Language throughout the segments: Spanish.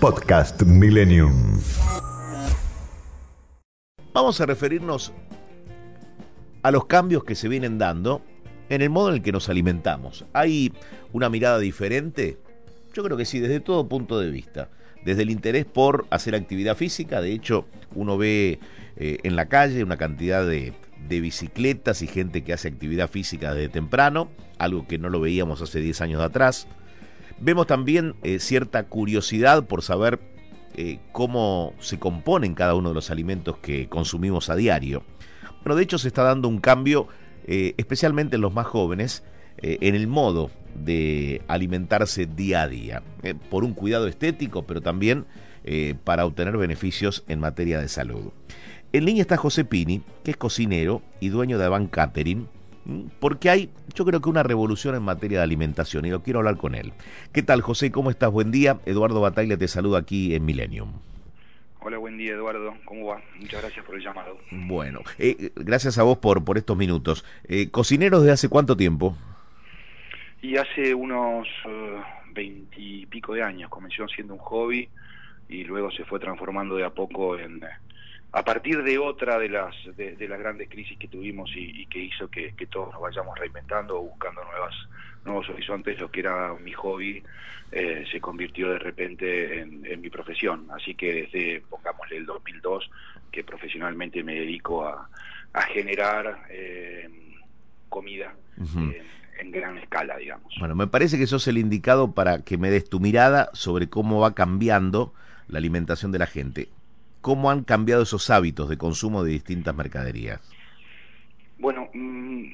Podcast Millennium. Vamos a referirnos a los cambios que se vienen dando en el modo en el que nos alimentamos. ¿Hay una mirada diferente? Yo creo que sí, desde todo punto de vista. Desde el interés por hacer actividad física, de hecho, uno ve eh, en la calle una cantidad de, de bicicletas y gente que hace actividad física desde temprano, algo que no lo veíamos hace 10 años atrás. Vemos también eh, cierta curiosidad por saber eh, cómo se componen cada uno de los alimentos que consumimos a diario. Bueno, de hecho se está dando un cambio, eh, especialmente en los más jóvenes, en el modo de alimentarse día a día, por un cuidado estético, pero también para obtener beneficios en materia de salud. En línea está José Pini, que es cocinero y dueño de Van Catering, porque hay, yo creo que una revolución en materia de alimentación y lo quiero hablar con él. ¿Qué tal, José? ¿Cómo estás? Buen día. Eduardo Bataglia te saluda aquí en Millennium. Hola, buen día, Eduardo. ¿Cómo va? Muchas gracias por el llamado. Bueno, eh, gracias a vos por, por estos minutos. Eh, ¿Cocineros de hace cuánto tiempo? Y hace unos eh, veintipico de años. Comenzó siendo un hobby y luego se fue transformando de a poco en a partir de otra de las de, las grandes crisis que tuvimos y, que hizo que, todos nos vayamos reinventando o buscando nuevas nuevos horizontes lo que era mi hobby eh, se convirtió de repente en, mi profesión. Así que desde pongámosle el 2002 que profesionalmente me dedico a, generar eh, comida en gran escala digamos. Bueno me parece que sos el indicado para que me des tu mirada sobre cómo va cambiando la alimentación de la gente ¿Cómo han cambiado esos hábitos de consumo de distintas mercaderías? Bueno, mm,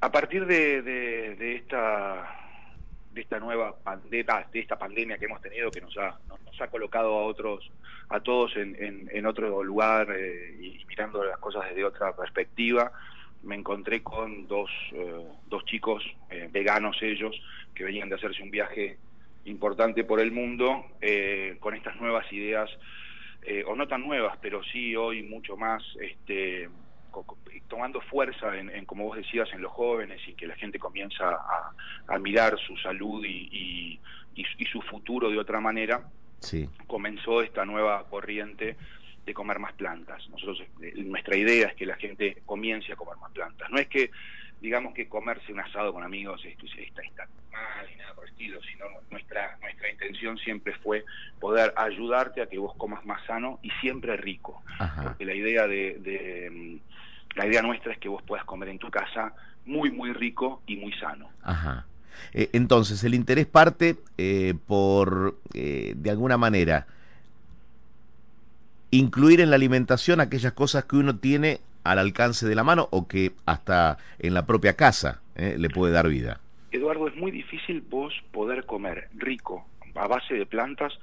a partir de, esta nueva pandemia, de esta pandemia que hemos tenido que nos ha, colocado a otros, a todos en, otro lugar eh, y mirando las cosas desde otra perspectiva, me encontré con dos, eh, chicos eh, veganos ellos que venían de hacerse un viaje importante por el mundo con estas nuevas ideas eh, o no tan nuevas, pero sí hoy mucho más este, tomando fuerza en, como vos decías, en los jóvenes y que la gente comienza a, mirar su salud y, y, su futuro de otra manera, sí. comenzó esta nueva corriente de comer más plantas. Nosotros, eh, nuestra idea es que la gente comience a comer más plantas. No es que digamos que comerse un asado con amigos está, está mal y nada por el estilo, sino nuestra, nuestra intención siempre fue poder ayudarte a que vos comas más sano y siempre rico. Porque la idea de, mm, la idea nuestra es que vos puedas comer en tu casa muy, muy rico y muy sano. Ajá. Eh, entonces, el interés parte eh, por, eh, de alguna manera, incluir en la alimentación aquellas cosas que uno tiene al alcance de la mano o que hasta en la propia casa le puede dar vida? Eduardo, es muy difícil vos poder comer rico a base de plantas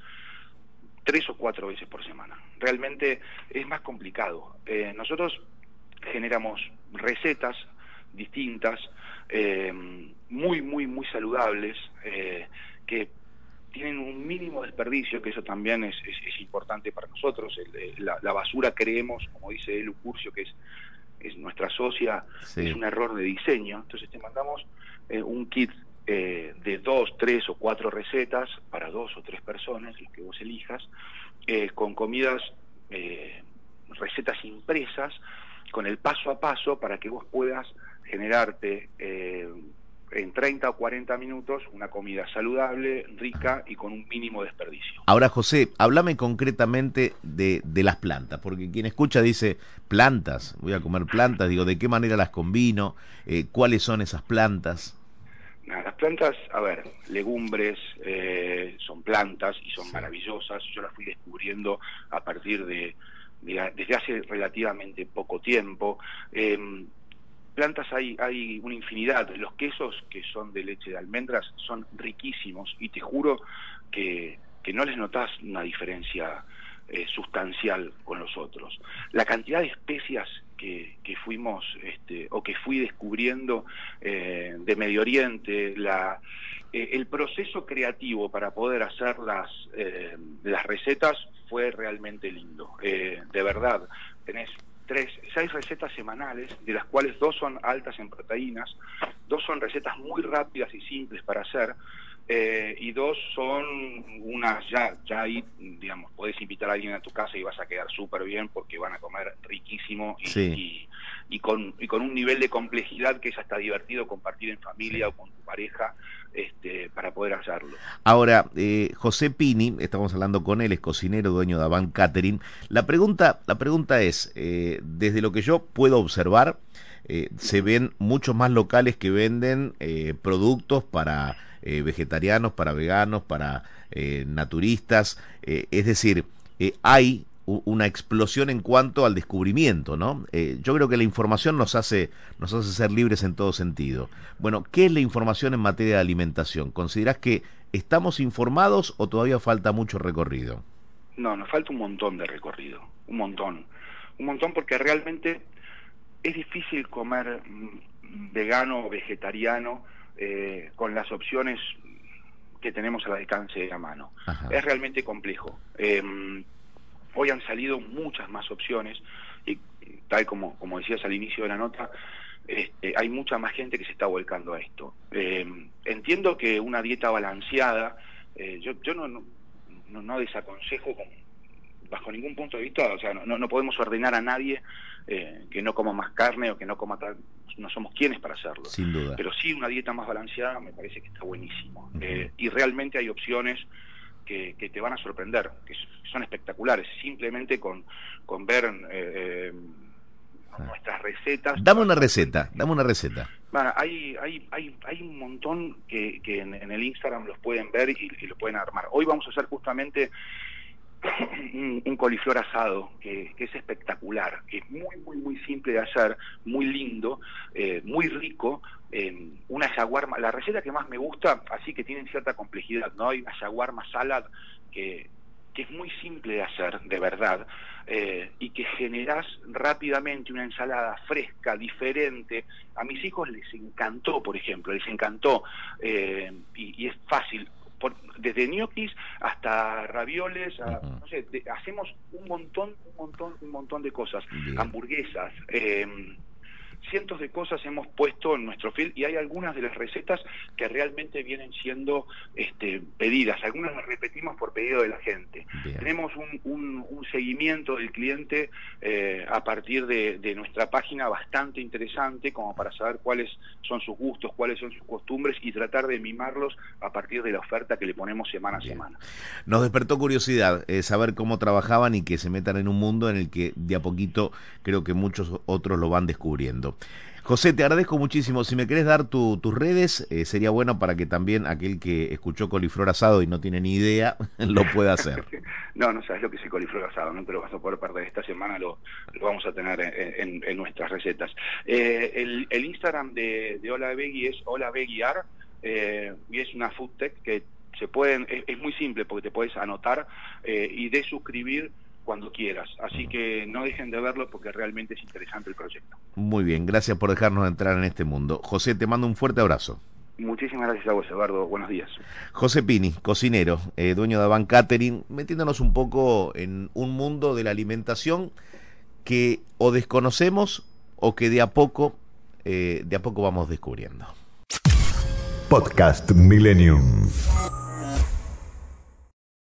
tres o cuatro veces por semana. Realmente es más complicado. Eh, nosotros generamos recetas distintas, eh, muy, muy, muy saludables, que tienen un mínimo desperdicio, que eso también es, es, importante para nosotros. la, basura creemos, como dice Elu Curcio, que es, es nuestra socia, es un error de diseño. Entonces te mandamos eh, un kit eh, de dos, tres o cuatro recetas para dos o tres personas, los que vos elijas, eh, con comidas, recetas impresas, con el paso a paso para que vos puedas generarte en 30 o 40 minutos una comida saludable, rica y con un mínimo desperdicio. Ahora, José, háblame concretamente de, de, las plantas, porque quien escucha dice, plantas, voy a comer plantas, digo, ¿de qué manera las combino? Eh, ¿Cuáles son esas plantas? Plantas, a ver, legumbres eh, son plantas y son maravillosas, yo las fui descubriendo a partir de, desde hace relativamente poco tiempo. Eh, plantas hay, hay una infinidad. Los quesos que son de leche de almendras son riquísimos y te juro que, que no les notas una diferencia eh, sustancial con los otros. La cantidad de especias que, fuimos este, o que fui descubriendo eh, de Medio Oriente, la, eh, el proceso creativo para poder hacer las, las recetas fue realmente lindo. de verdad, tenés tres, seis recetas semanales, de las cuales dos son altas en proteínas, dos son recetas muy rápidas y simples para hacer, Eh, y dos son unas, ya, ya ahí, digamos, podés invitar a alguien a tu casa y vas a quedar súper bien porque van a comer riquísimo y, y, con, y con un nivel de complejidad que es hasta divertido compartir en familia o con tu pareja este, para poder hacerlo. Ahora, eh, José Pini, estamos hablando con él, es cocinero, dueño de Avant Catering. La pregunta, la pregunta es, eh, desde lo que yo puedo observar, eh, se ven muchos más locales que venden eh, productos para eh, vegetarianos, para veganos, para naturistas. es decir, hay una explosión en cuanto al descubrimiento, ¿no? yo creo que la información nos hace, nos hace ser libres en todo sentido. Bueno, ¿qué es la información en materia de alimentación? ¿Considerás que estamos informados o todavía falta mucho recorrido? No, nos falta un montón de recorrido, un montón. Un montón porque realmente es difícil comer mm, vegano o vegetariano eh, con las opciones que tenemos al alcance de la mano. Es realmente complejo. Em, hoy han salido muchas más opciones y tal como, como decías al inicio de la nota, este, hay mucha más gente que se está volcando a esto. Em, entiendo que una dieta balanceada, eh, yo, yo no, no, no desaconsejo con, bajo ningún punto de vista, o sea, no, no podemos ordenar a nadie eh, que no coma más carne o que no coma tal, no somos quienes para hacerlo. Sin duda. Pero sí una dieta más balanceada me parece que está buenísimo. Eh, y realmente hay opciones que, que, te van a sorprender, que son espectaculares, simplemente con, con ver eh, ah. nuestras recetas. Dame una receta, dame una receta. Bueno, hay, hay, hay, hay un montón que, que en, el Instagram los pueden ver y, y lo pueden armar. Hoy vamos a hacer justamente un, coliflor asado que, es espectacular, que es muy, muy, muy simple de hacer, muy lindo, eh, muy rico. una shawarma, la receta que más me gusta, así que tiene cierta complejidad, ¿no? Hay una shawarma salad que, que es muy simple de hacer, de verdad, eh, y que generás rápidamente una ensalada fresca, diferente. A mis hijos les encantó, por ejemplo, les encantó, eh, y, es fácil desde ñoquis hasta ravioles, no sé, hacemos un montón, un montón, un montón de cosas, hamburguesas. Eh, cientos de cosas hemos puesto en nuestro film y hay algunas de las recetas que realmente vienen siendo este, pedidas, algunas las repetimos por pedido de la gente. Tenemos un, seguimiento del cliente eh, a partir de, nuestra página bastante interesante como para saber cuáles son sus gustos, cuáles son sus costumbres y tratar de mimarlos a partir de la oferta que le ponemos semana a semana. Nos despertó curiosidad eh, saber cómo trabajaban y que se metan en un mundo en el que de a poquito creo que muchos otros lo van descubriendo. José, te agradezco muchísimo. Si me querés dar tus redes, eh, sería bueno para que también aquel que escuchó coliflor asado y no tiene ni idea, lo pueda hacer. no, no sabes lo que es el coliflor asado, no te lo vas a poder perder. Esta semana lo, vamos a tener en, nuestras recetas. Eh, el, Instagram de, de Hola Veggie es Hola Veguiar eh, y es una food tech que se pueden, es, es muy simple porque te puedes anotar y de suscribir cuando quieras. Así que no dejen de verlo porque realmente es interesante el proyecto. Muy bien, gracias por dejarnos entrar en este mundo. José, te mando un fuerte abrazo. Muchísimas gracias a vos, Eduardo. Buenos días. José Pini, cocinero, eh, dueño de Van Catering, metiéndonos un poco en un mundo de la alimentación que o desconocemos o que de a poco, eh, de a poco vamos descubriendo. Podcast Millennium.